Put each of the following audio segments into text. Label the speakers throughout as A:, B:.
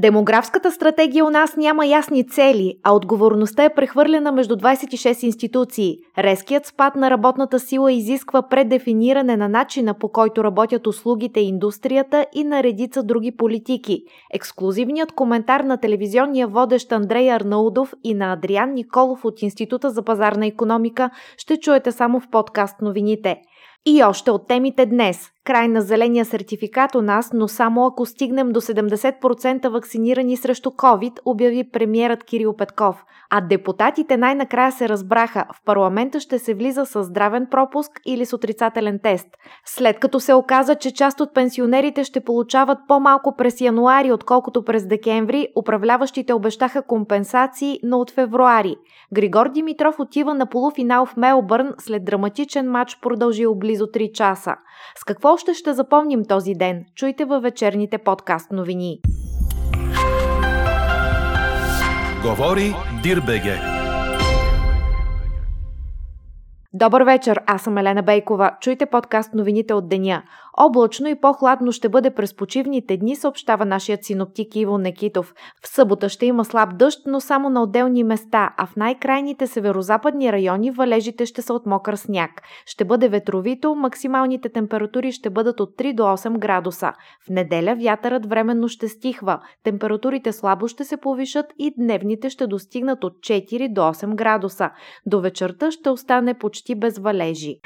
A: Демографската стратегия у нас няма ясни цели, а отговорността е прехвърлена между 26 институции. Резкият спад на работната сила изисква предефиниране на начина по който работят услугите и индустрията и на редица други политики. Ексклюзивният коментар на телевизионния водещ Андрей Арнаудов и на Адриан Николов от Института за пазарна економика ще чуете само в подкаст новините. И още от темите днес край на зеления сертификат у нас, но само ако стигнем до 70% вакцинирани срещу COVID, обяви премиерът Кирил Петков. А депутатите най-накрая се разбраха, в парламента ще се влиза с здравен пропуск или с отрицателен тест. След като се оказа, че част от пенсионерите ще получават по-малко през януари, отколкото през декември, управляващите обещаха компенсации, но от февруари. Григор Димитров отива на полуфинал в Мелбърн след драматичен матч продължил близо 3 часа. С какво още ще запомним този ден? Чуйте във вечерните подкаст новини.
B: Говори Дирбеге.
A: Добър вечер, аз съм Елена Бейкова. Чуйте подкаст новините от деня. Облачно и по-хладно ще бъде през почивните дни, съобщава нашият синоптик Иво Некитов. В събота ще има слаб дъжд, но само на отделни места, а в най-крайните северо-западни райони валежите ще са от мокър сняг. Ще бъде ветровито, максималните температури ще бъдат от 3 до 8 градуса. В неделя вятърът временно ще стихва, температурите слабо ще се повишат и дневните ще достигнат от 4 до 8 градуса. До вечерта ще остане почти без валежи.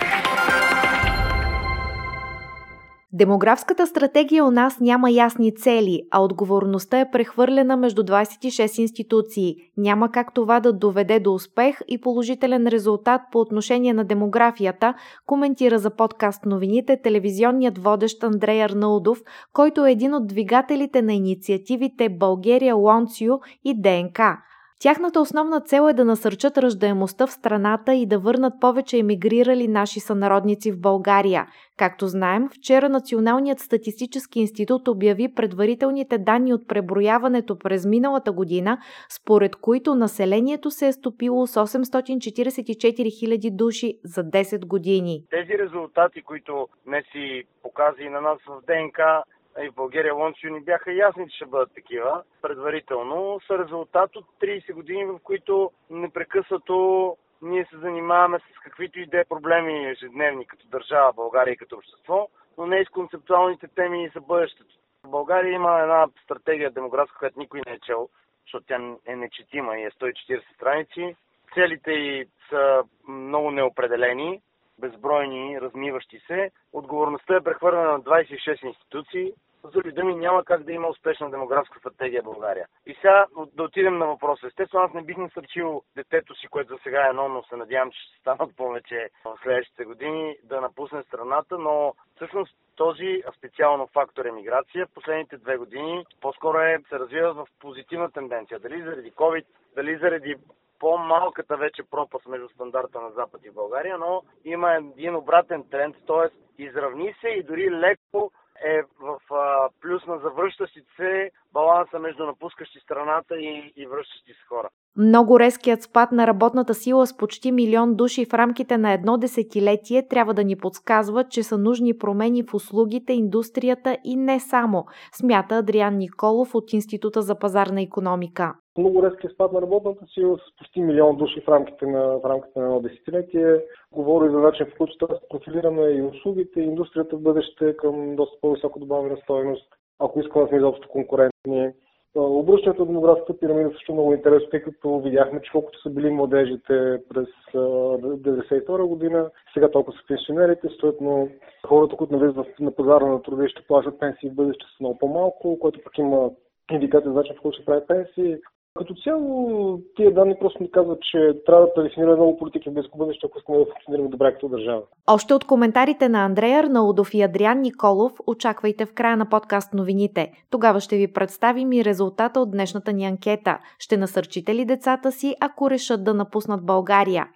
A: Демографската стратегия у нас няма ясни цели, а отговорността е прехвърлена между 26 институции. Няма как това да доведе до успех и положителен резултат по отношение на демографията, коментира за подкаст новините телевизионният водещ Андрей Арнаудов, който е един от двигателите на инициативите България Лонцио и ДНК. Тяхната основна цел е да насърчат ръждаемостта в страната и да върнат повече емигрирали наши сънародници в България. Както знаем, вчера Националният статистически институт обяви предварителните данни от преброяването през миналата година, според които населението се е стопило с 844 000 души за 10 години.
C: Тези резултати, които днес си показа и на нас в ДНК, и в България Лончо ни бяха ясни, че ще бъдат такива предварително, са резултат от 30 години, в които непрекъснато ние се занимаваме с каквито и да е проблеми ежедневни като държава, България и като общество, но не и с концептуалните теми за бъдещето. В България има една стратегия демографска, която никой не е чел, защото тя е нечетима и е 140 страници. Целите й са много неопределени, безбройни, размиващи се. Отговорността е прехвърлена на 26 институции. С други думи, няма как да има успешна демографска стратегия в България. И сега да отидем на въпроса. Естествено, аз не бих насърчил детето си, което за сега е но се надявам, че ще станат повече в следващите години, да напусне страната, но всъщност този специално фактор емиграция последните две години по-скоро е, се развива в позитивна тенденция. Дали заради COVID, дали заради по-малката вече пропаст между стандарта на Запад и България, но има един обратен тренд, т.е. изравни се и дори леко е в а, плюс на завръщащите се баланса между напускащи страната и, и връщащи се хора.
A: Много резкият спад на работната сила с почти милион души в рамките на едно десетилетие трябва да ни подсказва, че са нужни промени в услугите, индустрията и не само, смята Адриан Николов от Института за пазарна економика.
D: Много резки спад на работната сила с почти милион души в рамките на, в рамките на едно десетилетие. Говори за начин, в който трябва да профилираме и услугите, и индустрията в бъдеще към доста по-високо добавена стоеност, ако искаме да сме изобщо конкурентни. Обръщането на демографската пирамида също много интересно, тъй като видяхме, че колкото са били младежите през 1992 година, сега толкова са пенсионерите, съответно хората, които навлизат на пазара на труда и ще плащат пенсии в бъдеще са много по-малко, което пък има индикация за начин, в който се прави пенсии. Като цяло, тия данни просто ни казват, че трябва да предефинираме много политики в близко бъдеще, ако искаме да функционираме добре като държава.
A: Още от коментарите на Андрея Арнаудов и Адриан Николов очаквайте в края на подкаст новините. Тогава ще ви представим и резултата от днешната ни анкета. Ще насърчите ли децата си, ако решат да напуснат България?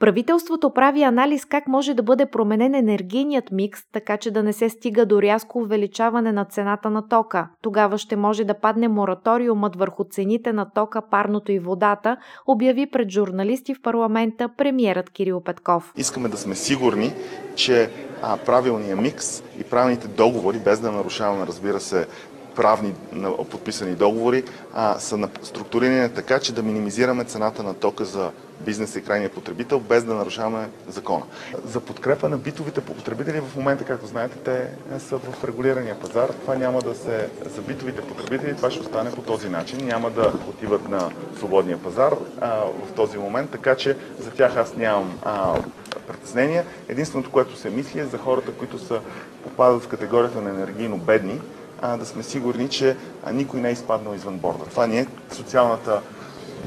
A: Правителството прави анализ как може да бъде променен енергийният микс, така че да не се стига до рязко увеличаване на цената на тока. Тогава ще може да падне мораториумът върху цените на тока, парното и водата, обяви пред журналисти в парламента премиерът Кирил Петков.
E: Искаме да сме сигурни, че правилният микс и правилните договори, без да нарушаваме, разбира се, правни подписани договори, а, са структурирани така, че да минимизираме цената на тока за бизнеса и крайния потребител, без да нарушаваме закона. За подкрепа на битовите потребители в момента, както знаете, те са в регулирания пазар. Това няма да се... За битовите потребители това ще остане по този начин. Няма да отиват на свободния пазар а, в този момент, така че за тях аз нямам а, притеснения. Единственото, което се мисли е за хората, които са попадат в категорията на енергийно бедни, да сме сигурни, че никой не е изпаднал извън борда. Това ни е социалната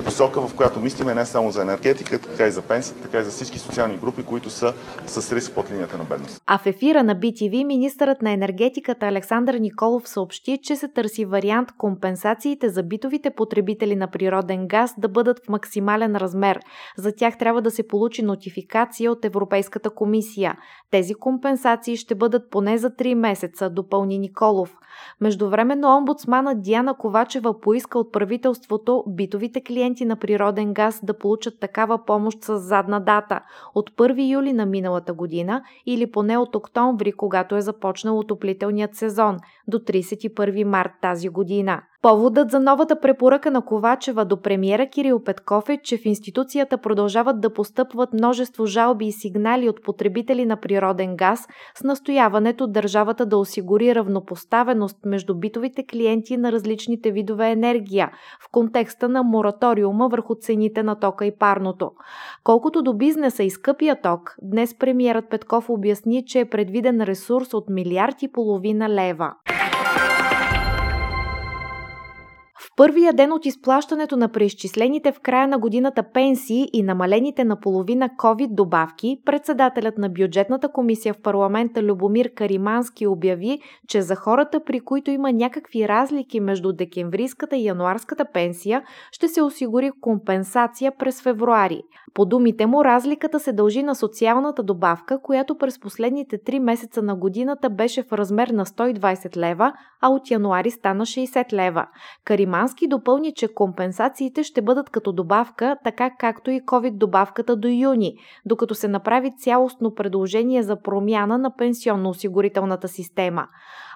E: посока, в която мислиме не само за енергетика, така и за пенсията, така и за всички социални групи, които са с риск под линията на бедност.
A: А в ефира на BTV министърът на енергетиката Александър Николов съобщи, че се търси вариант компенсациите за битовите потребители на природен газ да бъдат в максимален размер. За тях трябва да се получи нотификация от Европейската комисия. Тези компенсации ще бъдат поне за 3 месеца, допълни Николов. Междувременно омбудсмана Диана Ковачева поиска от правителството битовите клиенти на природен газ да получат такава помощ с задна дата от 1 юли на миналата година или поне от октомври, когато е започнал отоплителният сезон, до 31 март тази година. Поводът за новата препоръка на Ковачева до премиера Кирил Петков е, че в институцията продължават да постъпват множество жалби и сигнали от потребители на природен газ с настояването държавата да осигури равнопоставеност между битовите клиенти на различните видове енергия в контекста на мораториума върху цените на тока и парното. Колкото до бизнеса и скъпия ток, днес премиерът Петков обясни, че е предвиден ресурс от милиард и половина лева първия ден от изплащането на преизчислените в края на годината пенсии и намалените на половина COVID добавки, председателят на бюджетната комисия в парламента Любомир Каримански обяви, че за хората, при които има някакви разлики между декемврийската и януарската пенсия, ще се осигури компенсация през февруари. По думите му, разликата се дължи на социалната добавка, която през последните 3 месеца на годината беше в размер на 120 лева, а от януари стана 60 лева. Каримански допълни, че компенсациите ще бъдат като добавка, така както и COVID добавката до юни, докато се направи цялостно предложение за промяна на пенсионно-осигурителната система.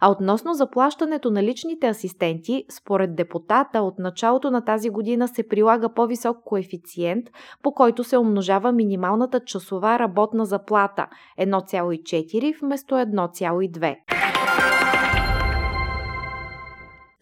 A: А относно заплащането на личните асистенти, според депутата от началото на тази година се прилага по-висок коефициент, по който се умножава минималната часова работна заплата 1,4 вместо 1,2.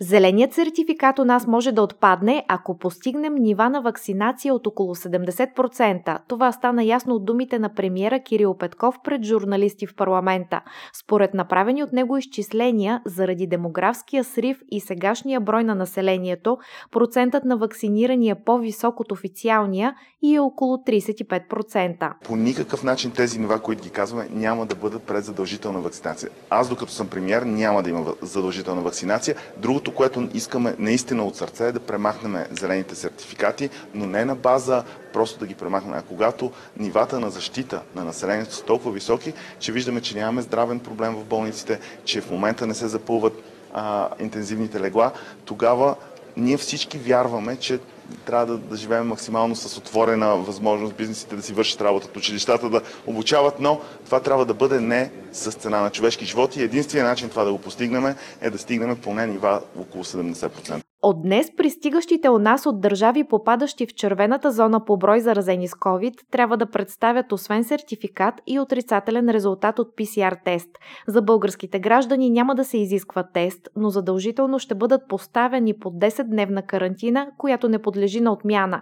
A: Зеленият сертификат у нас може да отпадне, ако постигнем нива на вакцинация от около 70%. Това стана ясно от думите на премиера Кирил Петков пред журналисти в парламента. Според направени от него изчисления, заради демографския срив и сегашния брой на населението, процентът на вакцинирани е по-висок от официалния и е около 35%.
E: По никакъв начин тези нива, които ги казваме, няма да бъдат пред задължителна вакцинация. Аз, докато съм премиер, няма да има задължителна вакцинация. Другото, което искаме наистина от сърце е да премахнем зелените сертификати, но не на база просто да ги премахнем. А когато нивата на защита на населението са толкова високи, че виждаме, че нямаме здравен проблем в болниците, че в момента не се запълват а, интензивните легла, тогава ние всички вярваме, че трябва да, да живеем максимално с отворена възможност бизнесите да си вършат работата, училищата да обучават, но това трябва да бъде не с цена на човешки животи. Единственият начин това да го постигнем е да стигнем поне нива около 70%.
A: От днес пристигащите у нас от държави, попадащи в червената зона по брой заразени с COVID, трябва да представят освен сертификат и отрицателен резултат от PCR тест. За българските граждани няма да се изисква тест, но задължително ще бъдат поставени под 10-дневна карантина, която не подлежи на отмяна.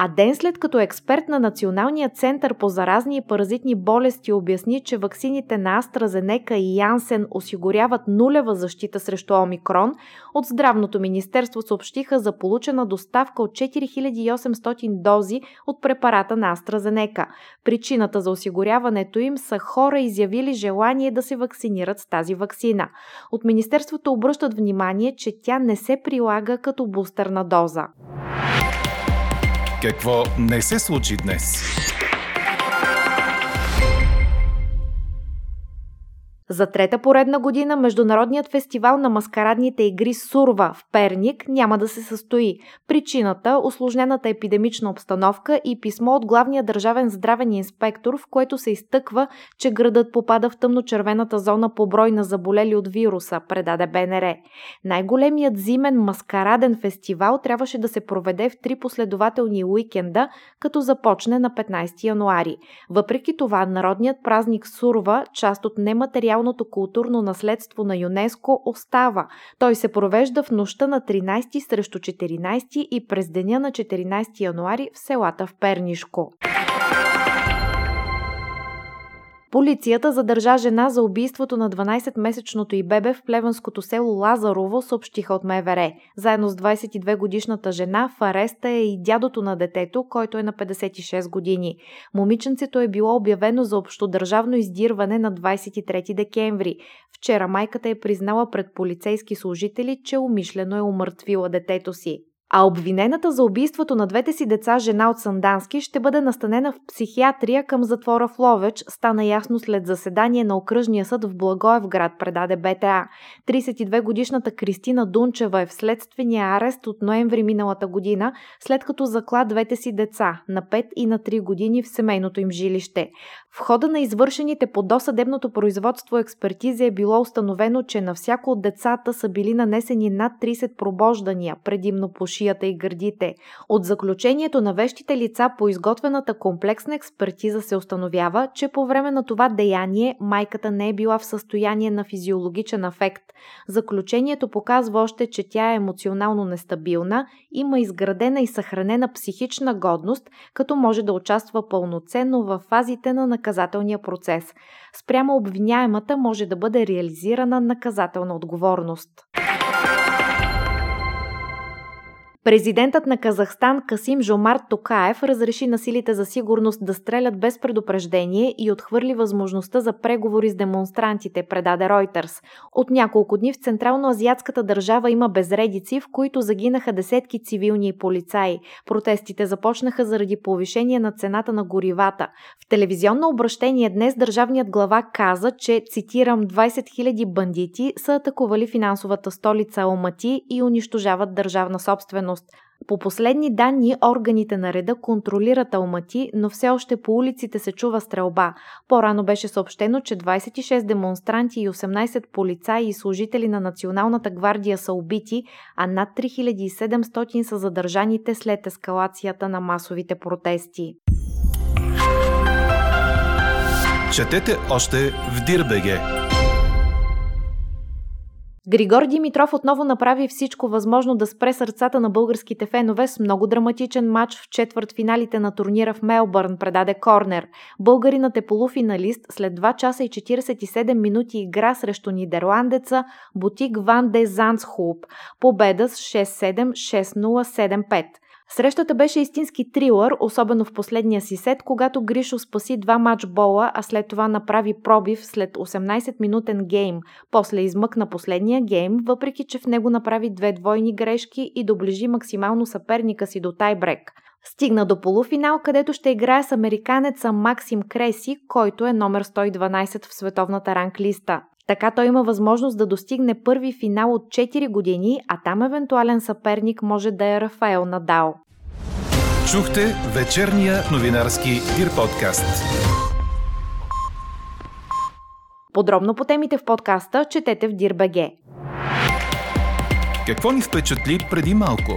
A: А ден след като експерт на Националния център по заразни и паразитни болести обясни, че ваксините на AstraZeneca и Янсен осигуряват нулева защита срещу омикрон, от Здравното министерство съобщиха за получена доставка от 4800 дози от препарата на AstraZeneca. Причината за осигуряването им са хора изявили желание да се вакцинират с тази вакцина. От Министерството обръщат внимание, че тя не се прилага като бустерна доза.
B: Какво не се случи днес?
A: За трета поредна година Международният фестивал на маскарадните игри Сурва в Перник няма да се състои. Причината – осложнената епидемична обстановка и писмо от главния държавен здравен инспектор, в което се изтъква, че градът попада в тъмно-червената зона по брой на заболели от вируса, предаде БНР. Най-големият зимен маскараден фестивал трябваше да се проведе в три последователни уикенда, като започне на 15 януари. Въпреки това, народният празник Сурва, част от нематериалното културно наследство на ЮНЕСКО, остава. Той се провежда в нощта на 13 срещу 14 и през деня на 14 януари в селата в Пернишко. Полицията задържа жена за убийството на 12-месечното и бебе в плевенското село Лазарово, съобщиха от МВР. Заедно с 22-годишната жена в ареста е и дядото на детето, който е на 56 години. Момиченцето е било обявено за общодържавно издирване на 23 декември. Вчера майката е признала пред полицейски служители, че умишлено е умъртвила детето си. А обвинената за убийството на двете си деца жена от Сандански ще бъде настанена в психиатрия към затвора в Ловеч, стана ясно след заседание на окръжния съд в Благоевград, предаде БТА. 32-годишната Кристина Дунчева е в следствения арест от ноември миналата година, след като закла двете си деца на 5 и на 3 години в семейното им жилище. В хода на извършените по досъдебното производство експертизи е било установено, че на всяко от децата са били нанесени над 30 пробождания, предимно по шията и гърдите. От заключението на вещите лица по изготвената комплексна експертиза се установява, че по време на това деяние майката не е била в състояние на физиологичен афект. Заключението показва още, че тя е емоционално нестабилна, има изградена и съхранена психична годност, като може да участва пълноценно в фазите на наказателния процес. Спрямо обвиняемата може да бъде реализирана наказателна отговорност. Президентът на Казахстан Касим Жомарт Токаев разреши на силите за сигурност да стрелят без предупреждение и отхвърли възможността за преговори с демонстрантите, предаде Reuters. От няколко дни в Централно-азиатската държава има безредици, в които загинаха десетки цивилни и полицаи. Протестите започнаха заради повишение на цената на горивата. В телевизионно обращение днес държавният глава каза, че, цитирам, 20 000 бандити са атакували финансовата столица Алмати и унищожават държавна собственост сигурност. По последни данни, органите на реда контролират Алмати, но все още по улиците се чува стрелба. По-рано беше съобщено, че 26 демонстранти и 18 полицаи и служители на Националната гвардия са убити, а над 3700 са задържаните след ескалацията на масовите протести.
B: Четете още в Дирбеге!
A: Григор Димитров отново направи всичко възможно да спре сърцата на българските фенове с много драматичен матч в четвърт финалите на турнира в Мелбърн, предаде Корнер. Българинът е полуфиналист след 2 часа и 47 минути игра срещу нидерландеца Бутик Ван де Зансхуп. Победа с 6-7, 6-0, 7-5. Срещата беше истински трилър, особено в последния си сет, когато Гришо спаси два матчбола, а след това направи пробив след 18-минутен гейм. После измъкна последния гейм, въпреки че в него направи две двойни грешки и доближи максимално съперника си до тайбрек. Стигна до полуфинал, където ще играе с американеца Максим Креси, който е номер 112 в световната ранглиста. Така той има възможност да достигне първи финал от 4 години, а там евентуален съперник може да е Рафаел Надал.
B: Чухте вечерния новинарски Дир подкаст.
A: Подробно по темите в подкаста четете в Дирбеге.
B: Какво ни впечатли преди малко?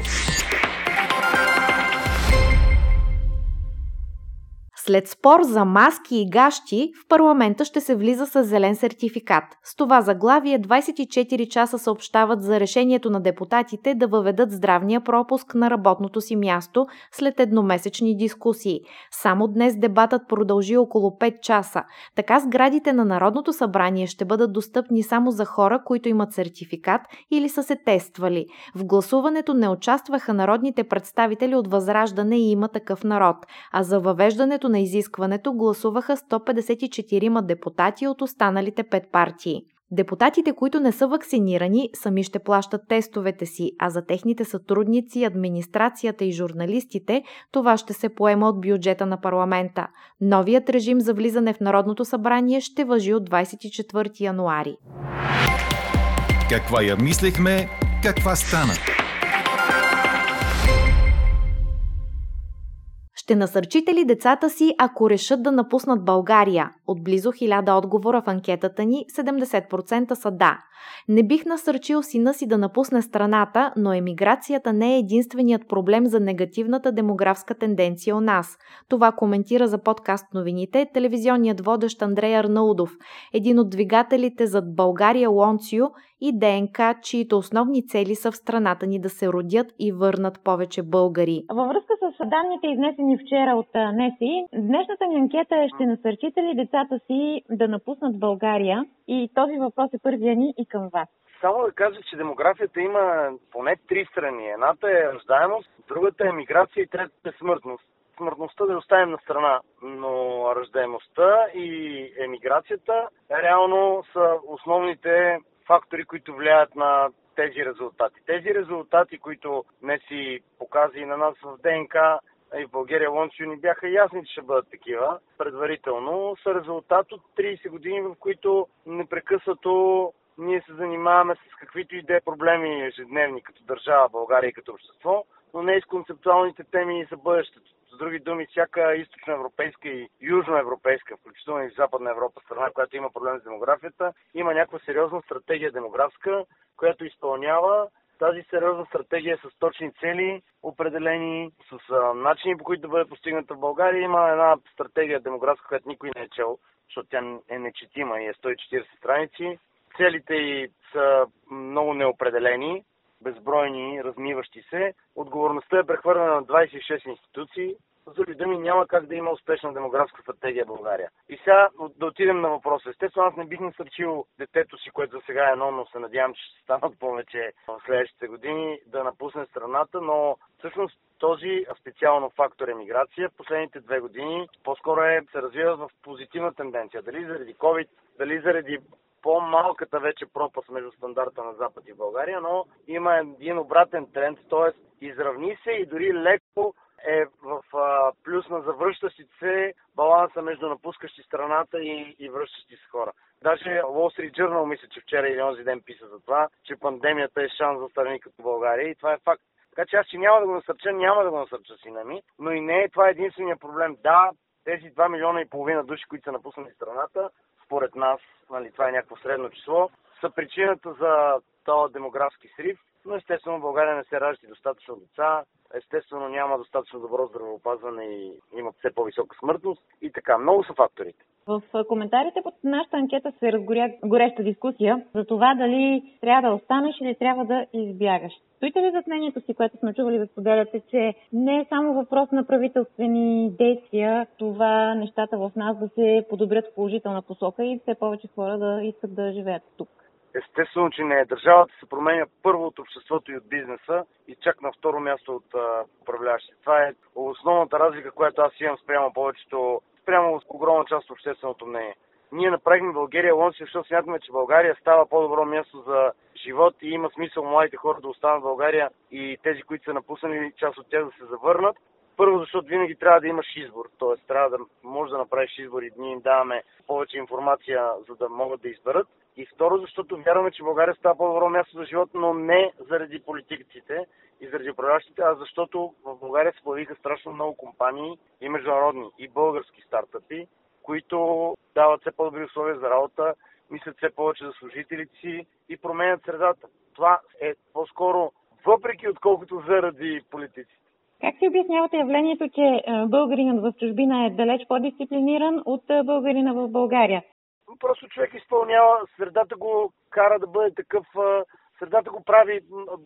A: След спор за маски и гащи, в парламента ще се влиза с зелен сертификат. С това заглавие 24 часа съобщават за решението на депутатите да въведат здравния пропуск на работното си място след едномесечни дискусии. Само днес дебатът продължи около 5 часа. Така сградите на Народното събрание ще бъдат достъпни само за хора, които имат сертификат или са се тествали. В гласуването не участваха народните представители от Възраждане и има такъв народ, а за въвеждането на изискването гласуваха 154 депутати от останалите пет партии. Депутатите, които не са вакцинирани, сами ще плащат тестовете си, а за техните сътрудници, администрацията и журналистите това ще се поема от бюджета на парламента. Новият режим за влизане в Народното събрание ще въжи от 24 януари.
B: Каква я мислехме, каква стана?
A: Ще насърчите ли децата си, ако решат да напуснат България? От близо 1000 отговора в анкетата ни, 70% са да. Не бих насърчил сина си да напусне страната, но емиграцията не е единственият проблем за негативната демографска тенденция у нас. Това коментира за подкаст новините телевизионният водещ Андрей Арнаудов, един от двигателите зад България Лонцио и ДНК, чието основни цели са в страната ни да се родят и върнат повече българи.
F: Във връзка с данните, изнесени вчера от НЕСИ, днешната ни анкета е ще насърчите ли децата си да напуснат България? И този въпрос е първия ни и към вас.
C: Само да кажа, че демографията има поне три страни. Едната е ръждаемост, другата е миграция и третата е смъртност. Смъртността да оставим на страна, но ръждаемостта и емиграцията реално са основните фактори, които влияят на тези резултати. Тези резултати, които не си показа и на нас в ДНК, и в България Лончио ни бяха ясни, че ще бъдат такива предварително, са резултат от 30 години, в които непрекъснато ние се занимаваме с каквито и да е проблеми ежедневни като държава, България и като общество, но не и с концептуалните теми за бъдещето. Други думи, всяка източноевропейска и южноевропейска, включително и Западна Европа страна, която има проблем с демографията, има някаква сериозна стратегия демографска, която изпълнява тази сериозна стратегия с точни цели, определени с а, начини по които да бъде постигната в България. Има една стратегия демографска, която никой не е чел, защото тя е нечетима и е 140 страници. Целите й са много неопределени, безбройни, размиващи се. Отговорността е прехвърлена на 26 институции. Други думи, няма как да има успешна демографска стратегия в България. И сега да отидем на въпроса. Естествено, аз не бих насърчил детето си, което за сега е едно, но се надявам, че ще станат повече в следващите години, да напусне страната, но всъщност този специално фактор емиграция последните две години по-скоро е, се развива в позитивна тенденция. Дали заради COVID, дали заради по-малката вече пропаст между стандарта на Запад и България, но има един обратен тренд, т.е. изравни се и дори леко е в а, плюс на завръщащите се баланса между напускащи страната и, и връщащи се хора. Даже Wall Street Journal мисля, че вчера или онзи ден писа за това, че пандемията е шанс за страни като България и това е факт. Така че аз че няма да го насърча, няма да го насърча сина ми, но и не е това единствения проблем. Да, тези 2 милиона и половина души, които са напуснали страната, според нас, нали, това е някакво средно число, са причината за този демографски срив, но естествено в България не се раждат достатъчно деца, естествено няма достатъчно добро здравеопазване и има все по-висока смъртност и така. Много са факторите.
F: В коментарите под нашата анкета се разгоря гореща дискусия за това дали трябва да останеш или трябва да избягаш. Стоите ли зад мнението си, което сме чували да споделяте, че не е само въпрос на правителствени действия, това нещата в нас да се подобрят в положителна посока и все повече хора да искат да живеят тук?
C: Естествено, че не е. Държавата се променя първо от обществото и от бизнеса и чак на второ място от управляващите. Това е основната разлика, която аз имам спрямо повечето, спрямо огромна част от общественото мнение. Ние направихме България Лонси, защото смятаме, че България става по-добро място за живот и има смисъл младите хора да останат в България и тези, които са напуснали, част от тях да се завърнат. Първо, защото винаги трябва да имаш избор, т.е. трябва да можеш да направиш избор и ние им даваме повече информация, за да могат да изберат. И второ, защото вярваме, че България става по-добро място за живот, но не заради политиците и заради управляващите, а защото в България се появиха страшно много компании и международни, и български стартъпи, които дават все по-добри условия за работа, мислят все повече за служителите си и променят средата. Това е по-скоро въпреки отколкото заради политиците.
F: Как си обяснявате явлението, че българинът в чужбина е далеч по-дисциплиниран от българина в България?
C: Просто човек изпълнява, средата го кара да бъде такъв, средата го прави,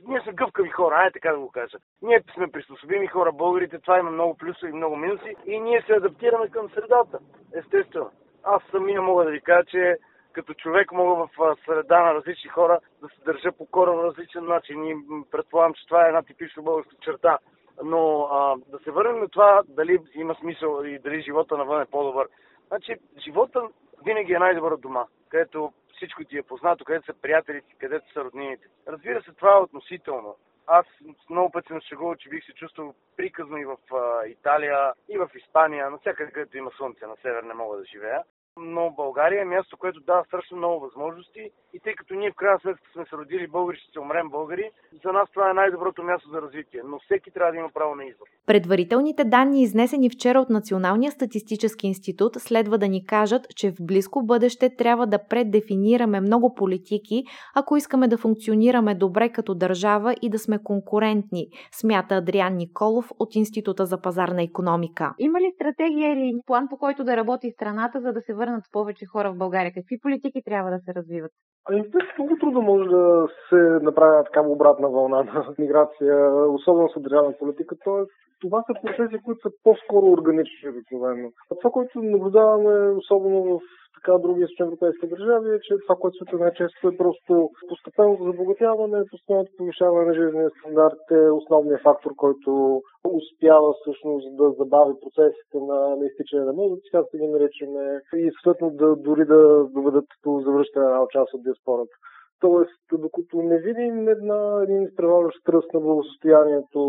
C: ние сме гъвкави хора, ай така да го кажа. Ние сме приспособими хора, българите, това има много плюсове и много минуси и ние се адаптираме към средата, естествено. Аз самия мога да ви кажа, че като човек мога в среда на различни хора да се държа по коренно различен начин и предполагам, че това е една типична българска черта. Но а, да се върнем на това дали има смисъл и дали живота навън е по-добър. Значи, живота винаги е най-добър дома, където всичко ти е познато, където са приятелите, където са роднините. Разбира се, това е относително. Аз много пъти съм шегувал, че бих се чувствал приказно и в а, Италия, и в Испания, навсякъде където има слънце, на север не мога да живея но България е място, което дава страшно много възможности и тъй като ние в крайна сметка сме се родили българи, ще се умрем българи, за нас това е най-доброто място за развитие, но всеки трябва да има право на избор.
A: Предварителните данни, изнесени вчера от Националния статистически институт, следва да ни кажат, че в близко бъдеще трябва да преддефинираме много политики, ако искаме да функционираме добре като държава и да сме конкурентни, смята Адриан Николов от Института за пазарна економика.
F: Има ли стратегия или план по който да работи страната, за да се върнат повече хора в България? Какви политики трябва да се развиват?
D: Ами, много трудно може да се направи такава обратна вълна на миграция, особено с държавна политика. Тоест, това са процеси, които са по-скоро органични обикновено. Това, което наблюдаваме, особено в така други европейски държави, е, че това, което се най-често е просто постепенното забогатяване, постоянното повишаване на жизнения стандарт е основният фактор, който успява всъщност да забави процесите на, на изтичане на мозъци, както ги наричаме, и съответно да, дори да доведат до завръщане на част от диаспората. Тоест, докато не видим една, един изпреварващ тръст на благосостоянието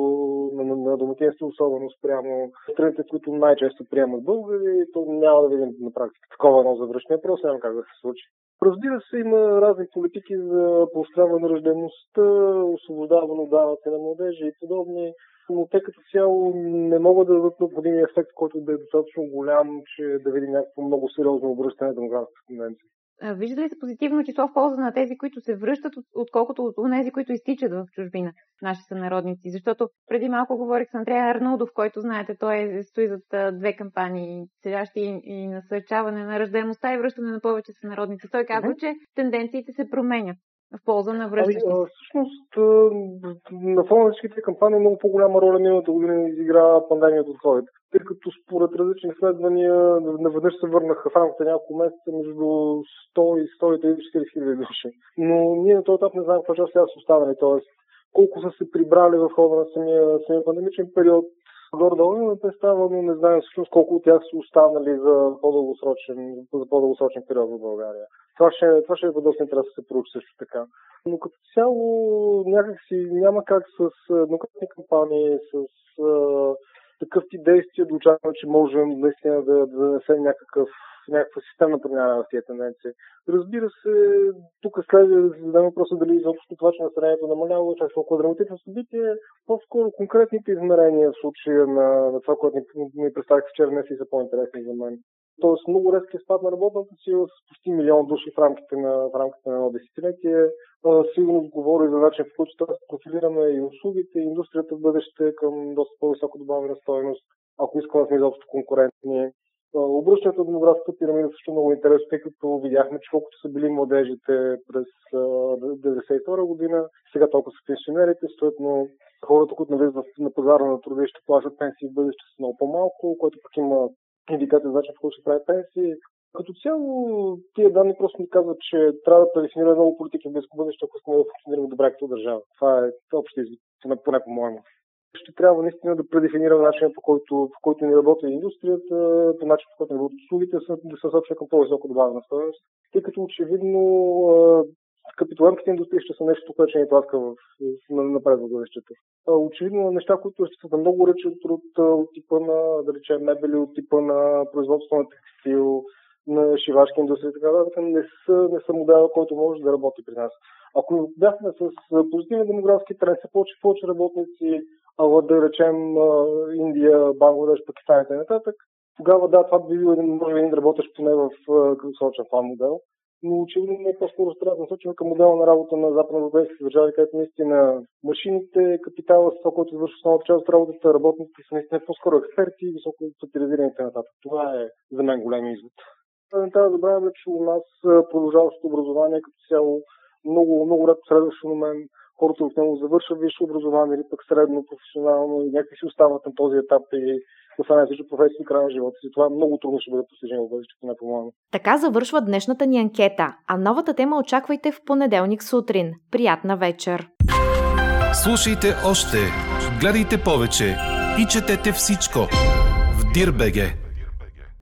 D: на, на, на домакинство, особено спрямо страните, които най-често приемат българи, то няма да видим на практика такова едно завръщане, просто няма как да се случи. Разбира се, има разни политики за поощряване на ръждеността, освобождаване данъци на младежи и подобни, но те като цяло не могат да дадат необходимия ефект, който да е достатъчно голям, че да видим някакво много сериозно обръщане на демографската тенденция.
F: Вижда ли се позитивно число в полза на тези, които се връщат, отколкото от тези, които изтичат в чужбина, наши сънародници? Защото преди малко говорих с Андрея Арнудов, който, знаете, той е, стои зад две кампании, седящи и, и насърчаване на ръждаемостта и връщане на повече сънародници. Той казва, че тенденциите се променят в полза на връщащите.
D: Ами, всъщност, на фона на всичките кампании много по-голяма роля миналата година изигра пандемията от COVID тъй като според различни изследвания наведнъж се върнаха в рамките няколко месеца между 100 и 130 хиляди души. Но ние на този етап не знаем какво част сега са останали, т.е. колко са се прибрали в хода на самия, самия пандемичен период. Горе-долу имаме представа, но не знаем всъщност колко от тях са останали за по-дългосрочен, за по-дългосрочен период в България. Това ще, това ще е доста интересно да се проучи също така. Но като цяло някакси няма как с еднократни кампании, с ти действия да очакваме, че можем наистина да, да донесем някакъв някаква системна промяна в тези тенденции. Разбира се, тук следва да зададем въпроса дали изобщо това, че населението намалява, чак толкова драматично събитие, по-скоро конкретните измерения в случая на, на това, което ни, ни представих вчера днес и са по-интересни за мен. Тоест много резки спад на работната сила с почти милион души в рамките на, в рамките на едно десетилетие. Сигурно говори за начин, в който трябва да профилираме и услугите, и индустрията в бъдеще към доста по-високо добавена стоеност, ако искаме да сме изобщо конкурентни. Обръщането на демографската пирамида също много интересно, тъй като видяхме, че колкото са били младежите през 1992 година, сега толкова са пенсионерите, съответно хората, които навлизат на пазара на труда и ще плащат пенсии в бъдеще са много по-малко, което пък има индикация за начин, в който се прави пенсии. Като цяло, тия данни просто ни казват, че трябва да предефинираме много политики в близко бъдеще, ако искаме да функционираме добре като държава. Това е общия извод, поне по-моему. Ще трябва наистина да предефинираме начина по който, по който ни работи индустрията, по начин по който ни работят услугите, да се насочва към по-високо добавена стоеност, тъй като очевидно капиталанските индустрии ще са нещо, което ще ни тласка в, напред в бъдещето. Очевидно неща, които ще са много ръчен труд от типа на, да речем, мебели, от типа на производство на текстил, на шивашки индустрии така нататък, не са, не са модела, който може да работи при нас. Ако бяхме с позитивни демографски тренд, са повече, повече работници, а да речем Индия, Бангладеш, Пакистан и нататък, тогава да, това би бил един, може един работещ поне в краткосрочен план модел но очевидно е по-скоро да насочим към модела на работа на западноевропейските държави, където наистина машините, капитала, това, което извършва основната част от работата, работниците са наистина по-скоро експерти, високо специализирани и нататък. Това е за мен голям извод. Не трябва да забравяме, че у нас продължаващото образование като цяло много, много рядко следващ феномен. Хората в него завършват висше образование или пък средно, професионално и някакви си остават на този етап и остане всичко професия края на живота си. Това много трудно ще бъде постижено в бъдещето, не по-моему.
A: Така завършва днешната ни анкета, а новата тема очаквайте в понеделник сутрин. Приятна вечер!
B: Слушайте още, гледайте повече и четете всичко в Дирбеге.